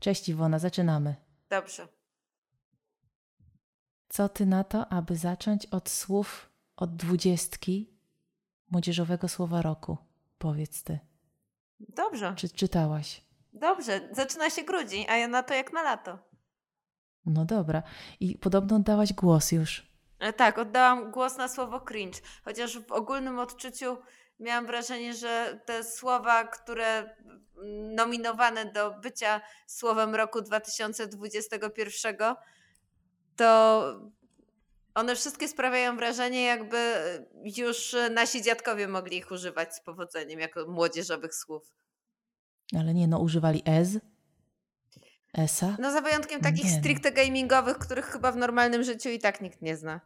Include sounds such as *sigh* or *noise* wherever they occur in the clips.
Cześć Iwona, zaczynamy. Dobrze. Co ty na to, aby zacząć od słów od dwudziestki młodzieżowego słowa roku? Powiedz ty. Dobrze. Czy czytałaś? Dobrze. Zaczyna się grudzień, a ja na to jak na lato. No dobra. I podobno oddałaś głos już. E, Tak, oddałam głos na słowo cringe, chociaż w ogólnym odczuciu miałam wrażenie, że te słowa, które nominowane do bycia słowem roku 2021, to one wszystkie sprawiają wrażenie, jakby już nasi dziadkowie mogli ich używać z powodzeniem jako młodzieżowych słów. Ale nie, no używali ez, esa. No za wyjątkiem takich Nie stricte gamingowych, których chyba w normalnym życiu i tak nikt nie zna.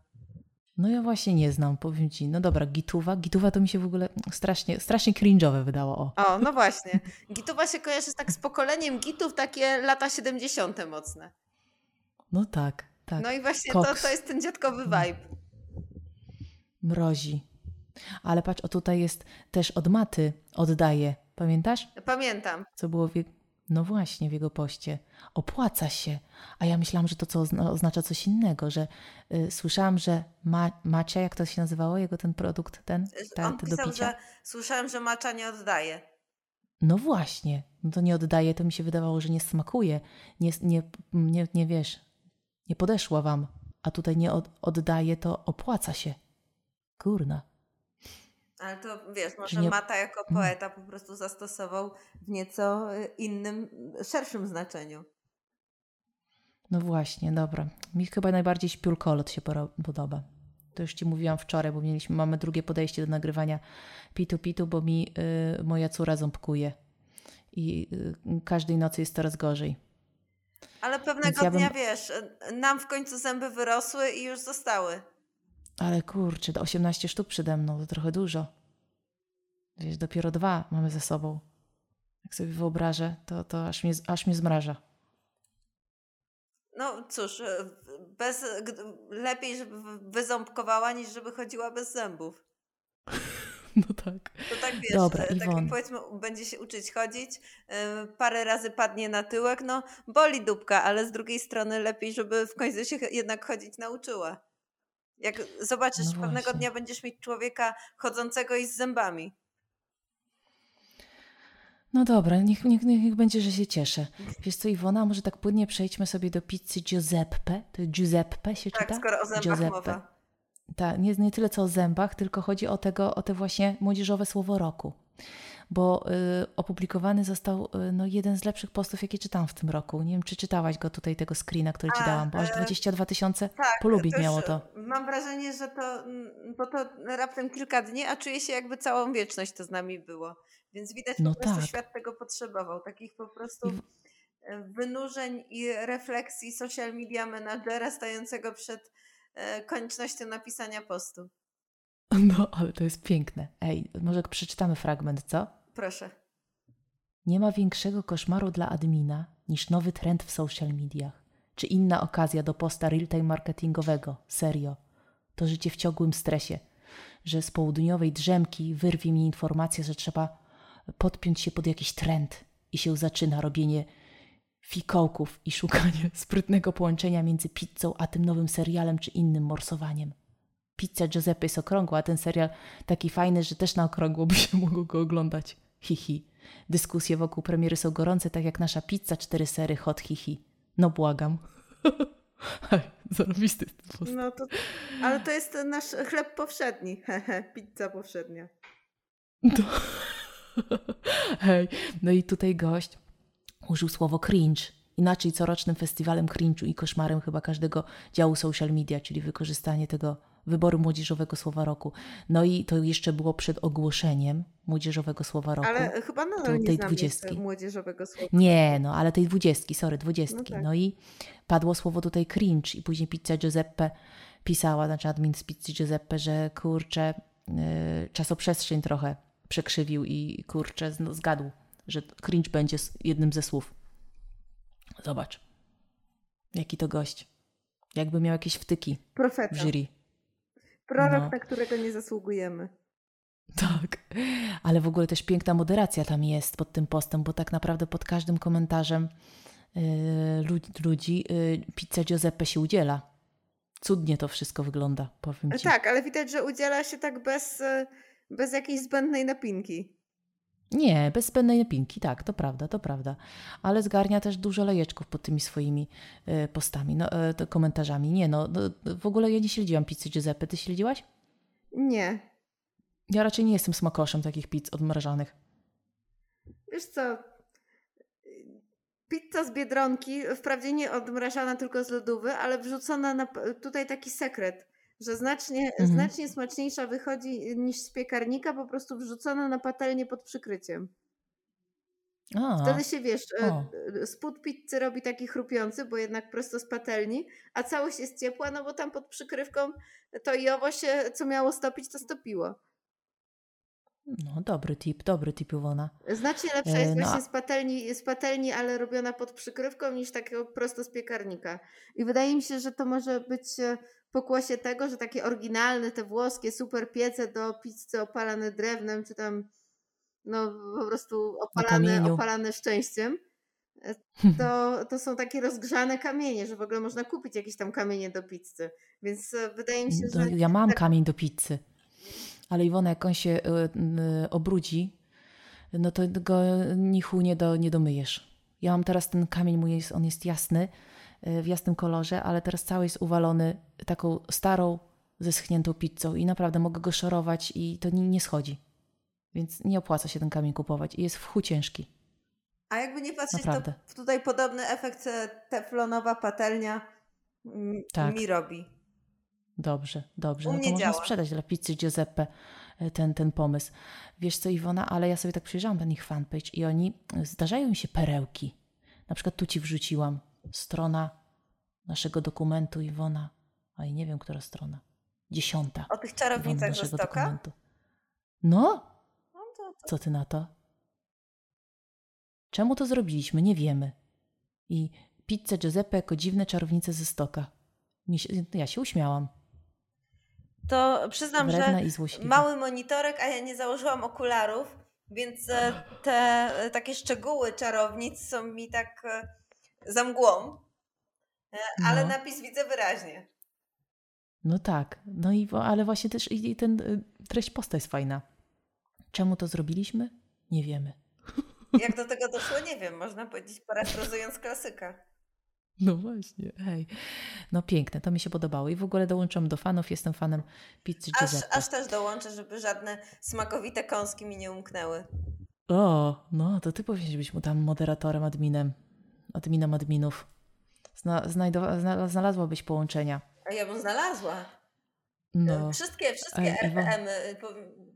No ja właśnie nie znam, powiem ci. No dobra, gituwa. Gituwa to mi się w ogóle strasznie, strasznie cringe'owe wydało. O. O, no właśnie. Gituwa się kojarzy tak z pokoleniem gitów, takie lata 70. mocne. No tak, tak. No i właśnie to, to jest ten dziadkowy vibe. Mrozi. Ale patrz, o tutaj jest też od maty oddaje. Pamiętasz? Pamiętam. Co było w... No właśnie, w jego poście. Opłaca się. A ja myślałam, że to co ozna- oznacza coś innego, że y, słyszałam, że ma, Macia, jak to się nazywało, jego ten produkt, ten, ta, On pisał, picia? że słyszałem, że macza nie oddaje. No właśnie. No to nie oddaje, to mi się wydawało, że nie smakuje. Nie, nie, nie, nie wiesz, nie podeszła wam. A tutaj nie od, oddaje, to opłaca się. Kurna. Ale to wiesz, może nie- Mata jako poeta po prostu zastosował w nieco y, innym, szerszym znaczeniu. No właśnie, dobra. Mi chyba najbardziej śpiulkolot się podoba. To już Ci mówiłam wczoraj, bo mieliśmy, mamy drugie podejście do nagrywania pitu pitu, bo mi y, moja córa ząbkuje. I y, każdej nocy jest coraz gorzej. Ale pewnego ja bym- dnia, wiesz, y, nam w końcu zęby wyrosły i już zostały. Ale kurczę, do 18 sztuk przede mną, to trochę dużo. Wiesz, dopiero dwa mamy ze sobą. Jak sobie wyobrażę, to, to aż, mnie, aż mnie zmraża. No cóż, y, bez, lepiej, żeby wyząbkowała, niż żeby chodziła bez zębów. *laughs* No tak. To tak wiesz, Dobra, e, tak Iwon. jak powiedzmy, będzie się uczyć chodzić, e, parę razy padnie na tyłek, no boli dupka, ale z drugiej strony lepiej, żeby w końcu się jednak chodzić nauczyła. Jak zobaczysz, No pewnego dnia będziesz mieć człowieka chodzącego i z zębami. No dobra, niech, niech, niech będzie, że się cieszę. Wiesz co, Iwona, może tak płynnie przejdźmy sobie do pizzy Giuseppe. To Giuseppe się Tak, czyta? skoro o zębach Giuseppe. mowa. Tak, nie, nie tyle co o zębach, tylko chodzi o, tego, o te właśnie młodzieżowe słowo roku. Bo y, opublikowany został y, no, jeden z lepszych postów, jakie czytałam w tym roku. Nie wiem, czy czytałaś go tutaj, tego screena, który ci A, dałam, bo aż e, 22 tysiące Tak, polubień to miało to. Mam wrażenie, że to, mm, bo to raptem kilka dni, a czuję się jakby całą wieczność to z nami było. Więc widać No po prostu tak. świat tego potrzebował. Takich po prostu e, wynurzeń i refleksji social media menadżera stającego przed e, koniecznością napisania postu. *laughs* No, ale to jest piękne. Ej, może przeczytamy fragment, co? Proszę. Nie ma większego koszmaru dla admina niż nowy trend w social mediach, czy inna okazja do posta real-time marketingowego. Serio. To życie w ciągłym stresie, że z południowej drzemki wyrwie mi informacja, że trzeba podpiąć się pod jakiś trend i się zaczyna robienie fikołków i szukanie *laughs* sprytnego połączenia między pizzą a tym nowym serialem czy innym morsowaniem. Pizza Giuseppe jest okrągła, a ten serial taki fajny, że też na okrągło by się mogło go oglądać. Hihi. Dyskusje wokół premiery są gorące, tak jak nasza pizza cztery sery hot hihi. No błagam. *laughs* Zarobisty jest ten post. No to, ale to jest nasz chleb powszedni. *laughs* Hehe, Pizza powszednia. To... *laughs* Hej, no i tutaj gość użył słowo cringe. Inaczej corocznym festiwalem cringe'u i koszmarem chyba każdego działu social media, czyli wykorzystanie tego wyboru młodzieżowego słowa roku. No i to jeszcze było przed ogłoszeniem młodzieżowego słowa roku. Ale chyba nadal nie tej znam dwudziestki. młodzieżowego słowa. Nie, no ale tej dwudziestki, sorry, dwudziestki. No No, tak. i padło słowo tutaj cringe i później pizza Giuseppe pisała, znaczy admin z pizzy Giuseppe, że kurczę, yy, czasoprzestrzeń trochę przekrzywił i kurczę, z- zgadł, że cringe będzie jednym ze słów. Zobacz, jaki to gość. Jakby miał jakieś wtyki w Profeta. jury. Prorok, No. na którego nie zasługujemy. Tak, ale w ogóle też piękna moderacja tam jest pod tym postem, bo tak naprawdę pod każdym komentarzem y, ludzi y, pizza Giuseppe się udziela. Cudnie to wszystko wygląda, powiem ci. Tak, ale widać, że udziela się tak bez, bez jakiejś zbędnej napinki. Nie, bez zbędnej napinki, tak, to prawda, to prawda. Ale zgarnia też dużo lejeczków pod tymi swoimi y, postami, no, y, komentarzami. Nie, no, no, w ogóle ja nie śledziłam pizzy Giuseppe. Ty śledziłaś? Nie. Ja raczej nie jestem smakoszem takich pizz odmrażanych. Wiesz co, pizza z Biedronki, wprawdzie nie odmrażana tylko z lodówy, ale wrzucona na, tutaj taki sekret, że znacznie, mhm. znacznie smaczniejsza wychodzi niż z piekarnika, po prostu wrzucona na patelnię pod przykryciem. A, Wtedy się wiesz, e, o. spód pizzy robi taki chrupiący, bo jednak prosto z patelni, a całość jest ciepła, no bo tam pod przykrywką to i owo się, co miało stopić, to stopiło. No, dobry tip, dobry tip Iwona. Znacznie lepsza jest e, no, właśnie z, patelni, z patelni, ale robiona pod przykrywką niż takiego prosto z piekarnika. I wydaje mi się, że to może być e, pokłosie tego, że takie oryginalne, te włoskie super piece do pizzy opalane drewnem, czy tam no po prostu opalane, opalane szczęściem, e, *laughs* to, to są takie rozgrzane kamienie, że w ogóle można kupić jakieś tam kamienie do pizzy. Więc wydaje mi się, że... Ja mam tak... kamień do pizzy ale Iwona jak on się y, obrudzi, no to go nichu nie, do, nie domyjesz. Ja mam teraz ten kamień, mój jest, on jest jasny, y, w jasnym kolorze, ale teraz cały jest uwalony taką starą, zeschniętą pizzą i naprawdę mogę go szorować i to nie, nie schodzi. Więc nie opłaca się ten kamień kupować i jest w chu ciężki. A jakby nie patrzeć, naprawdę. to tutaj podobny efekt teflonowa patelnia mm, tak. mi robi. Dobrze, dobrze. no to można działa. sprzedać dla pizzy Giuseppe e, ten, ten pomysł. Wiesz co, Iwona, ale ja sobie tak przyjrzałam ten ich fanpage i oni, e, zdarzają mi się perełki. Na przykład tu ci wrzuciłam strona naszego dokumentu Iwona, a i nie wiem, która strona. Dziesiąta. O tych czarownicach ze stoka? Dokumentu. No? no to, to... Co ty na to? Czemu to zrobiliśmy? Nie wiemy. I pizzę Giuseppe jako dziwne czarownice ze stoka. Ja się uśmiałam to przyznam, że mały monitorek, a ja nie założyłam okularów, więc e, te e, takie szczegóły czarownic są mi tak e, za mgłą, ale no. napis widzę wyraźnie. No tak, no i ale właśnie też i ten treść posta jest fajna. Czemu to zrobiliśmy? Nie wiemy. Jak do tego doszło, nie wiem. Można powiedzieć parafrazując klasyka. No właśnie, hej. No piękne, to mi się podobało i w ogóle dołączam do fanów, jestem fanem pizzy aż, aż też dołączę, żeby żadne smakowite kąski mi nie umknęły. O, no to ty powinieneś być mu tam moderatorem, adminem, adminem adminów. Zna, znajdowa, znalazłabyś połączenia. A ja bym znalazła. No. Wszystkie, wszystkie RPM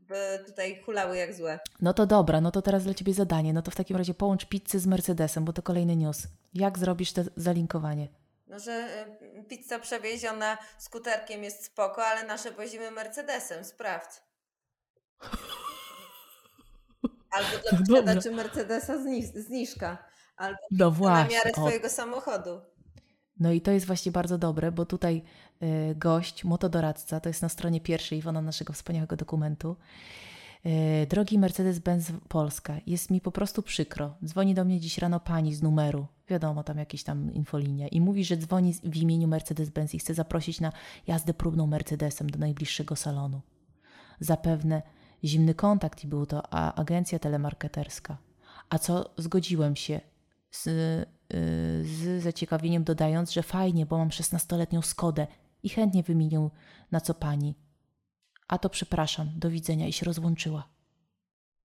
by tutaj hulały jak złe. No to dobra, no to teraz dla Ciebie zadanie. No to w takim razie połącz pizzę z Mercedesem, bo to kolejny news. Jak zrobisz to zalinkowanie? No, że y, pizza przewieziona skuterkiem jest spoko, ale nasze wozimy Mercedesem. Sprawdź. *laughs* Albo dla posiadaczy Mercedesa zniżka. Albo no na miarę Twojego samochodu. No i to jest właśnie bardzo dobre, bo tutaj gość, motodoradca, to jest na stronie pierwszej Iwona naszego wspaniałego dokumentu. Y, drogi Mercedes-Benz Polska, jest mi po prostu przykro. Dzwoni do mnie dziś rano pani z numeru, wiadomo, tam jakieś tam infolinia, i mówi, że dzwoni w imieniu Mercedes-Benz i chce zaprosić na jazdę próbną Mercedesem do najbliższego salonu. Zapewne zimny kontakt i był to agencja telemarketerska. A co zgodziłem się z z zaciekawieniem dodając, że fajnie, bo mam 16-letnią Skodę i chętnie wymienię na co pani. A to przepraszam, do widzenia i się rozłączyła.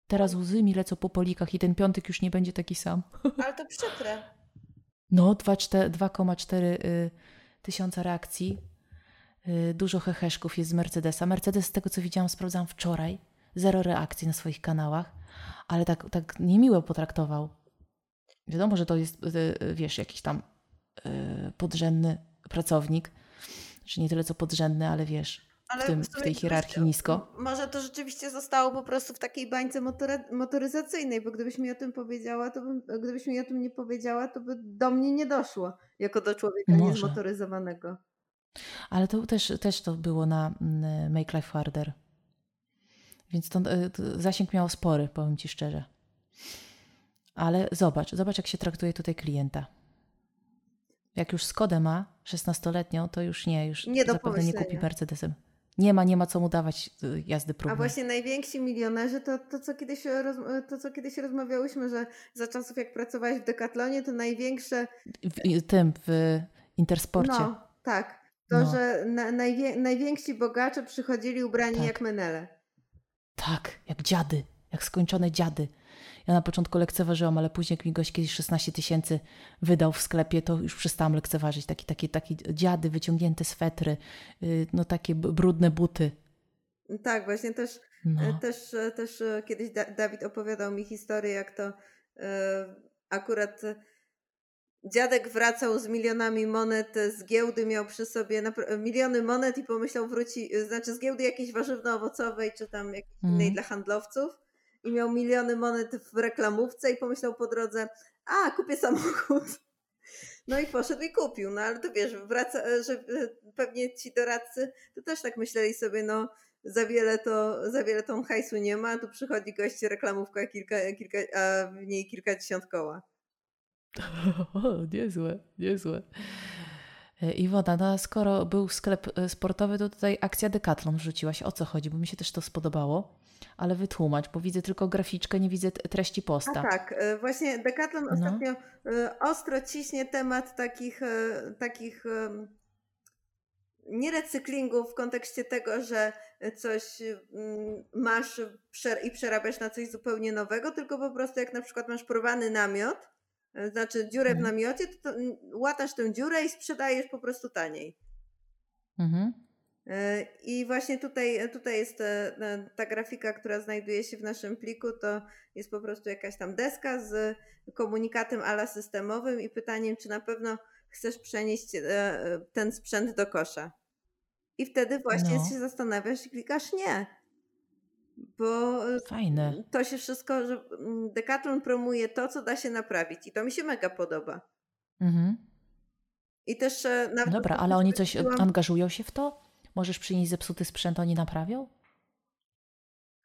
Teraz łzy mi lecą po polikach i ten piątek już nie będzie taki sam. *laughs* Ale to przykre. No, 2,4 y, tysiąca reakcji. Y, dużo heheszków jest z Mercedesa. Mercedes, z tego co widziałam, sprawdzałam wczoraj, zero reakcji na swoich kanałach, ale tak, tak niemiło potraktował. Wiadomo, że to jest, e, wiesz, jakiś tam podrzędny pracownik, czy nie tyle co podrzędny, ale wiesz, ale w, tym, w, w tej hierarchii nisko. Może to rzeczywiście zostało po prostu w takiej bańce motoryzacyjnej, bo gdybyś mi o tym powiedziała, to bym, gdybyś mi o tym nie powiedziała, to by do mnie nie doszło, jako do człowieka Może. niezmotoryzowanego. Ale to też, też to było na mm, Make Life Harder. Więc to, to zasięg miał spory, powiem Ci szczerze. Ale zobacz, zobacz, jak się traktuje tutaj klienta. Jak już Skodę ma, 16-letnią, to już nie, już Nie zapewne nie kupi. Mercedesem. Nie ma, nie ma co mu dawać y, jazdy A próbnej. właśnie najwięksi milionerzy, to, to, co kiedyś, roz, to co kiedyś rozmawiałyśmy, że za czasów jak pracowałeś w Decathlonie, to największe W, tym, w Intersporcie. No, tak. To, No. że na, najwię, najwięksi bogacze przychodzili ubrani Tak. jak menele. Tak, jak dziady, jak skończone dziady. Ja na początku lekceważyłam, ale później jak mi gość kiedyś 16 tysięcy wydał w sklepie, to już przestałam lekceważyć. Taki, taki, taki dziady, wyciągnięte swetry, y, no takie brudne buty. Tak, właśnie też, No. e, też, e, też e, kiedyś da Dawid opowiadał mi historię, jak to akurat dziadek wracał z milionami monet z giełdy, miał przy sobie miliony monet i pomyślał wróci, znaczy z giełdy jakiejś warzywno-owocowej czy tam jakiejś innej Mhm. dla handlowców i miał miliony monet w reklamówce i pomyślał po drodze, a kupię samochód. *laughs* No i poszedł i kupił, no ale to wiesz, wraca, że e, pewnie ci doradcy to też tak myśleli sobie, no za wiele to, za wiele tą hajsu nie ma, tu przychodzi gość reklamówka kilka, kilka, a w niej kilkadziesiąt koła. *laughs* O, niezłe, niezłe. E, Iwona, no skoro był sklep e, sportowy, to tutaj akcja Decathlon wrzuciłaś. O co chodzi? Bo mi się też to spodobało. Ale wytłumacz, bo widzę tylko graficzkę, nie widzę treści A posta. tak, e, właśnie Decathlon No. ostatnio e, ostro ciśnie temat takich, e, takich nie recyklingu w kontekście tego, że coś mm, masz i przerabiasz na coś zupełnie nowego, tylko po prostu jak na przykład masz porwany namiot, znaczy dziurę w Mhm. namiocie, to, to mm, łatasz tę dziurę i sprzedajesz po prostu taniej. Mhm. E, I właśnie tutaj, tutaj jest e, e, ta grafika, która znajduje się w naszym pliku, to jest po prostu jakaś tam deska z komunikatem ala systemowym i pytaniem, czy na pewno chcesz przenieść ten sprzęt do kosza. I wtedy właśnie No. się zastanawiasz i klikasz nie. Bo Fajne. to się wszystko, że mm, Decathlon promuje to, co da się naprawić i to mi się mega podoba. Mhm. I też nawet Dobra, ale oni coś angażują się w to? Możesz przynieść zepsuty sprzęt, oni naprawią?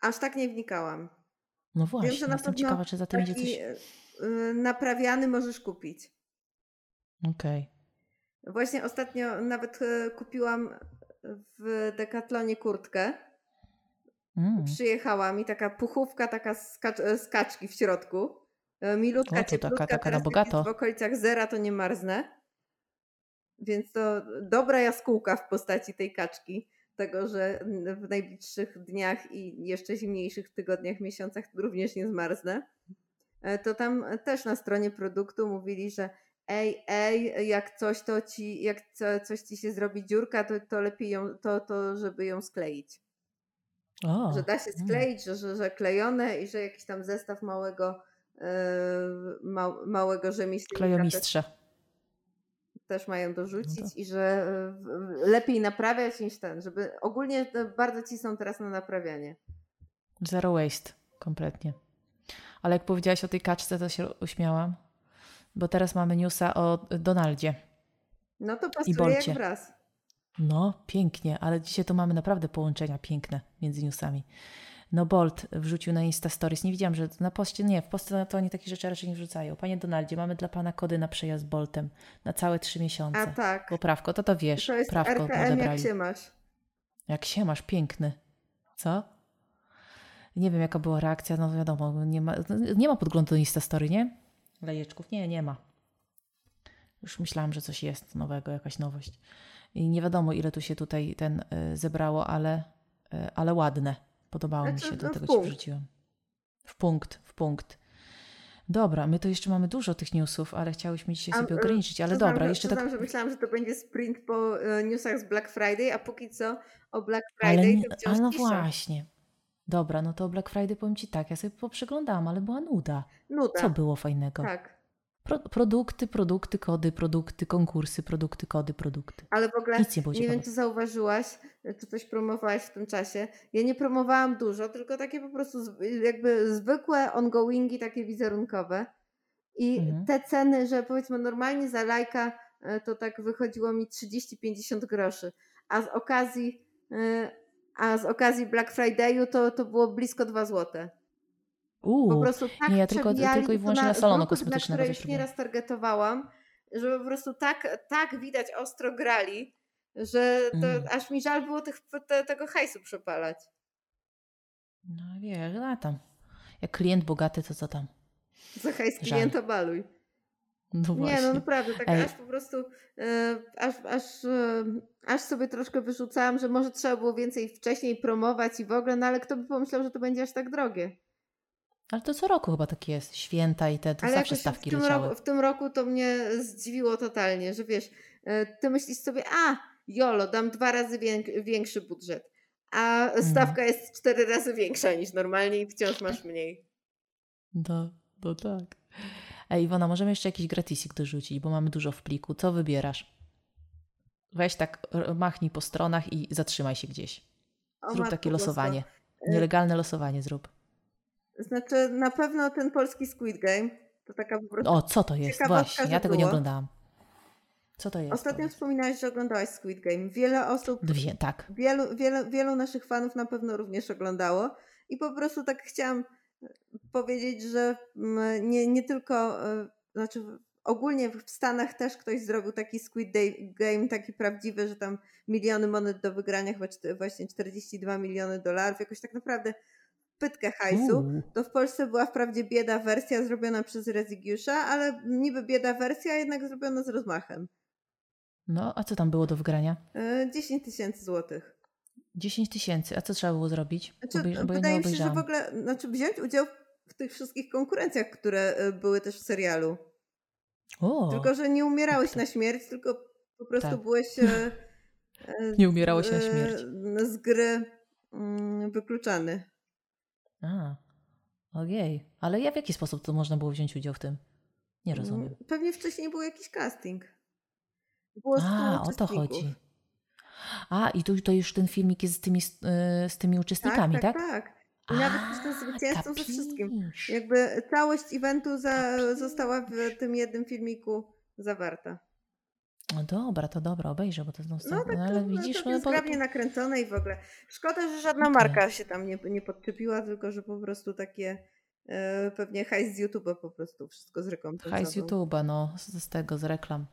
Aż tak nie wnikałam. No właśnie, że na jestem ciekawa, czy za tym idzie coś... y, naprawiany możesz kupić. Okej. Właśnie ostatnio nawet e, kupiłam w Decathlonie kurtkę. Mm. Przyjechała mi taka puchówka, taka z, kacz, e, z kaczki w środku. E, Milutka, O, to taka- taka na bogato. w okolicach zera, to nie marznę. Więc to dobra jaskółka w postaci tej kaczki. Tego, że w najbliższych dniach i jeszcze zimniejszych tygodniach, miesiącach również nie zmarznę. E, To tam też na stronie produktu mówili, że ej, ej, jak coś to ci, jak co, coś ci się zrobi dziurka, to, to lepiej ją, to, to żeby ją skleić. O, Że da się mm. skleić, że, że, że klejone i że jakiś tam zestaw małego e, ma, małego rzemieślnika też, Klejomistrze. Też mają dorzucić No i że lepiej naprawiać niż ten, żeby ogólnie bardzo cisną teraz na naprawianie. Zero waste, kompletnie. Ale jak powiedziałaś o tej kaczce, to się uśmiałam, bo teraz mamy newsa o Donaldzie. No to pasuje jak wraz. No, pięknie, ale dzisiaj to mamy naprawdę połączenia piękne między newsami. No Bolt wrzucił na Insta Stories. Nie widziałam, że na poście, nie, w poście to oni takie rzeczy raczej nie wrzucają. Panie Donaldzie, mamy dla Pana kody na przejazd Boltem na całe trzy miesiące. A tak. Bo prawko, to to wiesz, To jest prawko RTM, jak się masz. Jak się masz, piękny. Co? Nie wiem, jaka była reakcja, no wiadomo, nie ma, nie ma podglądu do Insta Story, nie? Lejeczków? Nie, nie ma. Już myślałam, że coś jest nowego, jakaś nowość. I nie wiadomo, ile tu się tutaj ten y, zebrało, ale, y, ale ładne. Podobało mi Znaczy, się, no, do w tego ci wrzuciłam. W punkt, w punkt. Dobra, my to jeszcze mamy dużo tych newsów, ale chciałyśmy dzisiaj A, sobie e, ograniczyć, ale dobra, że, jeszcze tak... że myślałam, że to będzie sprint po e, newsach z Black Friday, a póki co o Black Ale, Friday nie, to wciąż ale no właśnie. Dobra, no to Black Friday powiem Ci tak, ja sobie poprzeglądałam, ale była nuda. Nuda. Co było fajnego? Tak. Pro, produkty, produkty, kody, produkty, konkursy, produkty, kody, produkty. Ale w ogóle Nic nie nie wiem, czy zauważyłaś, czy coś promowałaś w tym czasie. Ja nie promowałam dużo, tylko takie po prostu jakby zwykłe ongoingi, takie wizerunkowe. I Mhm. te ceny, że powiedzmy normalnie za lajka e, to tak wychodziło mi 30-50 groszy, a z okazji e, a z okazji Black Friday'u to, to było blisko 2 złote. Po Uuu, prostu tak nie, ja tylko- tylko i wyłącznie na salonu grupy, kosmetycznego Na które już nieraz targetowałam, że po prostu tak, tak widać ostro grali, że to Mm. aż mi żal było tych, te, tego hajsu przepalać. No wiesz, no tam. Jak klient bogaty, to co tam? Za hajs Żal. klienta baluj. No Nie, no naprawdę, tak Ej. aż po prostu, e, aż, aż, e, aż sobie troszkę wyrzucałam, że może trzeba było więcej wcześniej promować i w ogóle, no ale kto by pomyślał, że to będzie aż tak drogie. Ale to co roku chyba tak jest. Święta i te, to Ale zawsze stawki w tym, leciały. roku, w tym roku to mnie zdziwiło totalnie, że wiesz, e, ty myślisz sobie, a jolo, dam dwa razy wię- większy budżet, a Mhm. stawka jest cztery razy większa niż normalnie i wciąż masz mniej. No, no tak. Ej, Iwona, możemy jeszcze jakiś gratisik dorzucić, bo mamy dużo w pliku. Co wybierasz? Weź tak, machnij po stronach i zatrzymaj się gdzieś. O Zrób matko takie losowanie. E, Nielegalne losowanie zrób. Znaczy, na pewno ten polski Squid Game to taka po prostu O, co to jest? Właśnie, ja tego nie oglądałam. Co to jest? Ostatnio powiedz? wspominałaś, że oglądałaś Squid Game. Wiele osób, Dwie, tak. wielu, wielu, wielu naszych fanów na pewno również oglądało. I po prostu tak chciałam e, powiedzieć, że mm, nie, nie tylko, e, znaczy ogólnie w Stanach też ktoś zrobił taki Squid Game, taki prawdziwy, że tam miliony monet do wygrania, chyba właśnie 42 miliony dolarów, jakoś tak naprawdę pytkę hajsu. To w Polsce była wprawdzie bieda wersja zrobiona przez Rezygiusza, ale niby bieda wersja, a jednak zrobiona z rozmachem. No, a co tam było do wygrania? E, 10 tysięcy złotych. 10 tysięcy. A co trzeba było zrobić? Znaczy, bo ja wydaje nie mi się, że w ogóle znaczy wziąć udział w tych wszystkich konkurencjach, które e, były też w serialu. O, Tylko, że nie umierałeś tak. na śmierć, tylko po prostu Tak. byłeś e, e, *laughs* Nie umierałeś na e, śmierć. z gry mm, wykluczany. A, ojej. Ale ja w jaki sposób to można było wziąć udział w tym? Nie rozumiem. Mm, Pewnie wcześniej był jakiś casting. Było A, o to chodzi. A, i tu to już ten filmik jest z tymi, y, z tymi uczestnikami, tak, tak? tak, tak. I nawet też ten A, zwycięzcą ze wszystkim. Jakby całość eventu za, została w tym jednym filmiku zawarta. No dobra, to dobra, obejrzę, bo to no, No tak, ale to, widzisz, to no, jest bo, zgrabnie nakręcone i w ogóle. Szkoda, że żadna Okej. marka się tam nie, nie podczepiła, tylko że po prostu takie e, pewnie hajs z YouTube'a po prostu wszystko zrekompensował. hajs YouTube'a, no, z, z tego, z reklam.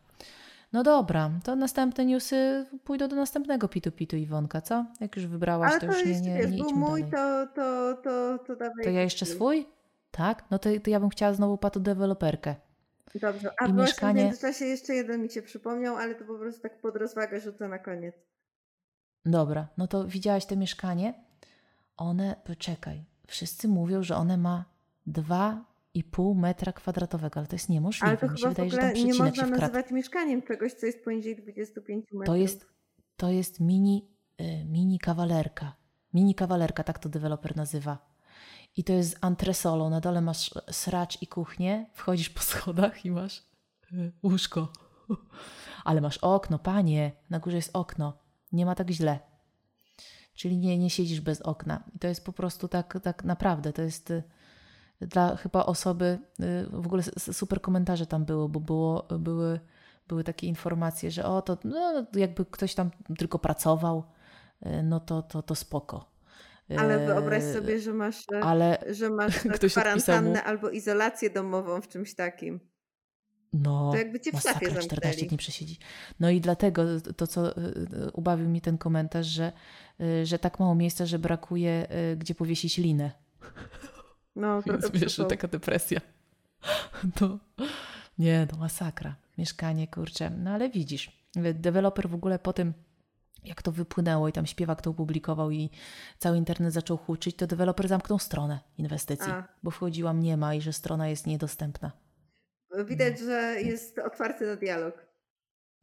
No dobra, to następne newsy pójdą do następnego pitu pitu Iwonka, co? Jak już wybrałaś, Ale to to już nie, jeśli nie, nie był idźmy mój, dalej. to, to, to, to dawaj. To ja jeszcze swój. swój? Tak? No to, to ja bym chciała znowu patu deweloperkę. Dobrze. A I mieszkanie- w międzyczasie jeszcze jeden mi się przypomniał, ale to po prostu tak pod rozwagę rzucę na koniec. Dobra, no to widziałaś te mieszkanie? One, poczekaj, wszyscy mówią, że one ma 2,5 metra kwadratowego, ale to jest niemożliwe. Ale to Mi się chyba wydaje, że tam nie można nazywać mieszkaniem czegoś, co jest poniżej 25 metrów. To jest, to jest mini, y, mini kawalerka. Mini kawalerka, tak to deweloper nazywa. I to jest z antresolą. Na dole masz sracz i kuchnię, wchodzisz po *laughs* schodach i masz y, łóżko. *laughs* Ale masz okno, panie, na górze jest okno. Nie ma tak źle. Czyli nie, nie siedzisz bez okna. I to jest po prostu tak, tak naprawdę. To jest y, dla chyba osoby, y, w ogóle super komentarze tam było, bo było, były, były takie informacje, że o, to no, jakby ktoś tam tylko pracował, no to, to, to spoko. Ale wyobraź Y, sobie, że masz, e, Ale że *laughs* masz ktoś odpisał mu, kwarantannę albo izolację domową w czymś takim. no, To jakby cię w masakra, 14 zamknęli. dni przesiedzi. No i dlatego to, co y, ubawił mi ten komentarz, że, że tak mało miejsca, że brakuje, gdzie powiesić linę. No, *laughs* Więc wiesz, że taka depresja. *laughs* To, nie, no masakra. Mieszkanie, kurczę. No ale widzisz, deweloper w ogóle po tym, jak to wypłynęło i tam śpiewak to opublikował i cały internet zaczął huczyć, to deweloper zamknął stronę inwestycji, A. bo wchodziłam nie ma i że strona jest niedostępna. Widać, że jest otwarty na dialog.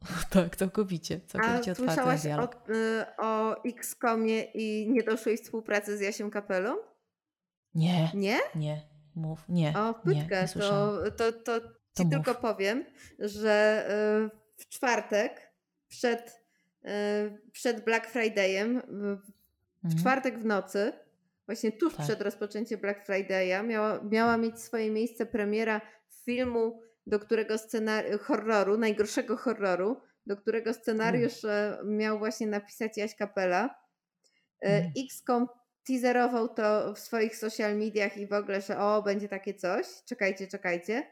*laughs* tak, całkowicie. A Całkowicie na słyszałaś dialog. o, y, o X-Comie i niedoszłej współpracy z Jasiem Kapelą? Nie, Nie? nie, mów, nie. O, nie, pytkę. nie słyszałam. to, to, to ci To mów. tylko powiem, że y, w czwartek przed, przed Black Friday'em, w, Mhm. czwartek w nocy, właśnie tuż Tak. przed rozpoczęciem Black Friday'a, miała, miała mieć swoje miejsce premiera filmu, do którego scenariusz, horroru, najgorszego horroru, do którego scenariusz e, miał właśnie napisać Jaś Kapela. E, Mm. XCOM teaserował to w swoich social mediach i w ogóle, że o, będzie takie coś, czekajcie, czekajcie.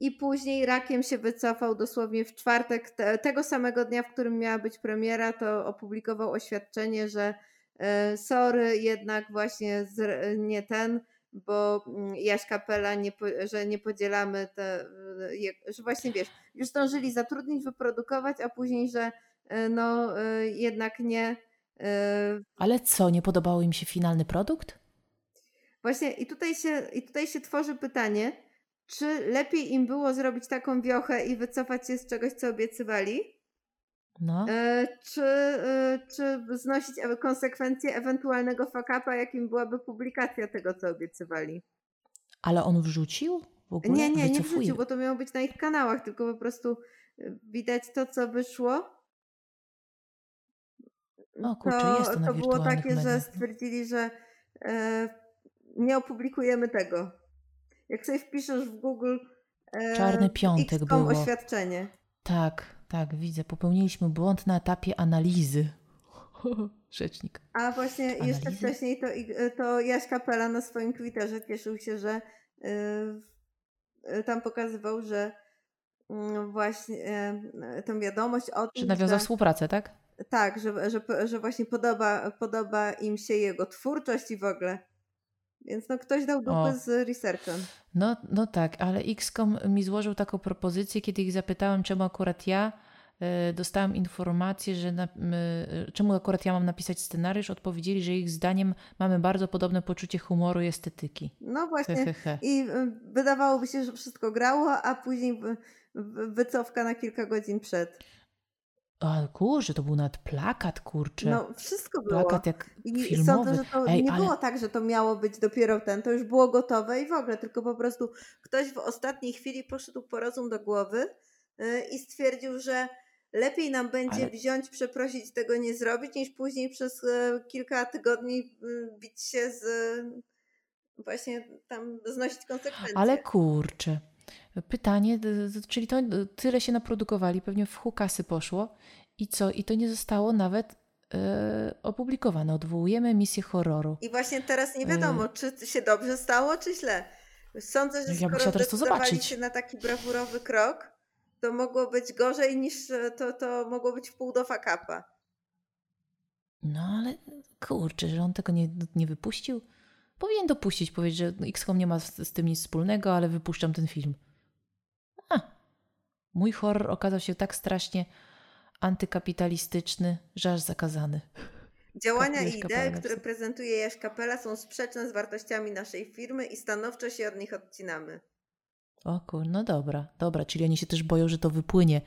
I później rakiem się wycofał dosłownie w czwartek, te, tego samego dnia, w którym miała być premiera, to opublikował oświadczenie, że e, sorry, jednak właśnie z, nie ten, bo mm, Jaś Kapela, nie, że nie podzielamy te, e, że właśnie wiesz, już zdążyli zatrudnić, wyprodukować, a później, że e, no jednak nie. Ale co, nie podobał im się finalny produkt? Właśnie i tutaj się, i tutaj się tworzy pytanie, czy lepiej im było zrobić taką wiochę i wycofać się z czegoś, co obiecywali? No. E, czy, e, czy znosić konsekwencje ewentualnego fakapa, jakim byłaby publikacja tego, co obiecywali? Ale on wrzucił? W ogóle? Nie, nie, nie wrzucił, bo to miało być na ich kanałach, tylko po prostu e, widać to, co wyszło. O kurczę, to, jest to To było takie, mediach. że stwierdzili, że e, nie opublikujemy tego. Jak sobie wpiszesz w Google e, Czarny piątek było. oświadczenie. Tak, tak, widzę. Popełniliśmy błąd na etapie analizy. *laughs* Rzecznik. A właśnie analizy? jeszcze wcześniej to, to Jaś Kapela na swoim Twitterze cieszył się, że yy, tam pokazywał, że yy, właśnie yy, tą wiadomość o tym, Że nawiązał że, współpracę, tak? Tak, że, że, że właśnie podoba, podoba im się jego twórczość i w ogóle. Więc no ktoś dał dupy o. z researchem. No, no tak, ale XCOM mi złożył taką propozycję, kiedy ich zapytałem, czemu akurat ja y, dostałem informację, że na, y, czemu akurat ja mam napisać scenariusz, odpowiedzieli, że ich zdaniem mamy bardzo podobne poczucie humoru i estetyki. No właśnie. He, he, he. I y, wydawałoby się, że wszystko grało, a później wycofka na kilka godzin przed. A kurczę, to był nawet plakat, kurczę. No, wszystko było. Plakat jak I filmowy. Sądzę, że to Ej, nie ale... było tak, że to miało być dopiero ten, to już było gotowe i w ogóle, tylko po prostu ktoś w ostatniej chwili poszedł po rozum do głowy yy, i stwierdził, że lepiej nam będzie ale... wziąć, przeprosić, tego nie zrobić, niż później przez yy, kilka tygodni yy, bić się z właśnie tam znosić konsekwencje. Ale kurczę. Pytanie, czyli to tyle się naprodukowali, pewnie w hukasy poszło i co? I to nie zostało nawet e, opublikowane. Odwołujemy misję horroru. I właśnie teraz nie wiadomo, e... czy się dobrze stało, czy źle. Sądzę, że ja skoro zobaczyć. się na taki brawurowy krok, to mogło być gorzej niż to, to mogło być w pół do fakapa. No ale kurczę, że on tego nie, nie wypuścił. Powinien dopuścić, powiedzieć, że XCOM nie ma z, z tym nic wspólnego, ale wypuszczam ten film. A, mój horror okazał się tak strasznie antykapitalistyczny, że aż zakazany. Działania i idee, które prezentuje Jaś Kapela są sprzeczne z wartościami naszej firmy i stanowczo się od nich odcinamy. O kur, no dobra, dobra, czyli oni się też boją, że to wypłynie,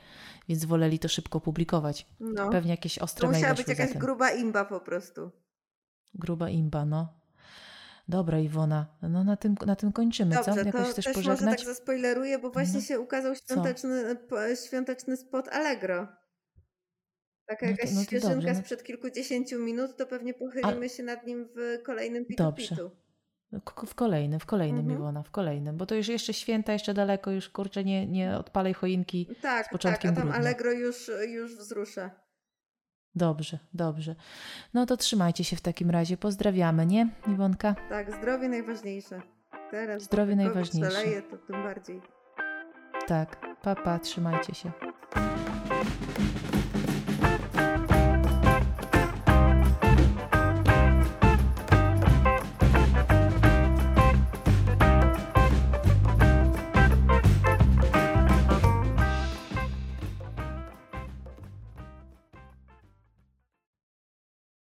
więc woleli to szybko publikować. No. Pewnie jakieś ostre To musiała być jakaś gruba imba po prostu. Gruba imba, no. Dobra, Iwona, no na tym, na tym kończymy, Dobrze, co? Jakoś to też pożegnać? może tak zaspoileruję, bo właśnie no. się ukazał świąteczny, świąteczny spot Allegro. Taka jakaś no to, no to świeżynka dobrze, no. sprzed kilkudziesięciu minut, to pewnie pochylimy A... się nad nim w kolejnym pitu Dobrze. Pitu. W kolejnym, w kolejnym mhm. Iwona, w kolejnym, bo to już jeszcze święta, jeszcze daleko, już kurczę, nie, nie odpalej choinki tak, z początkiem tak, a tam grudnia. Allegro już, już wzrusza. Dobrze, dobrze. No to trzymajcie się w takim razie. Pozdrawiamy, nie, Iwonka? Tak, zdrowie najważniejsze. Teraz zdrowie najważniejsze. Szaleje, to tym bardziej. Tak, papa, pa, trzymajcie się.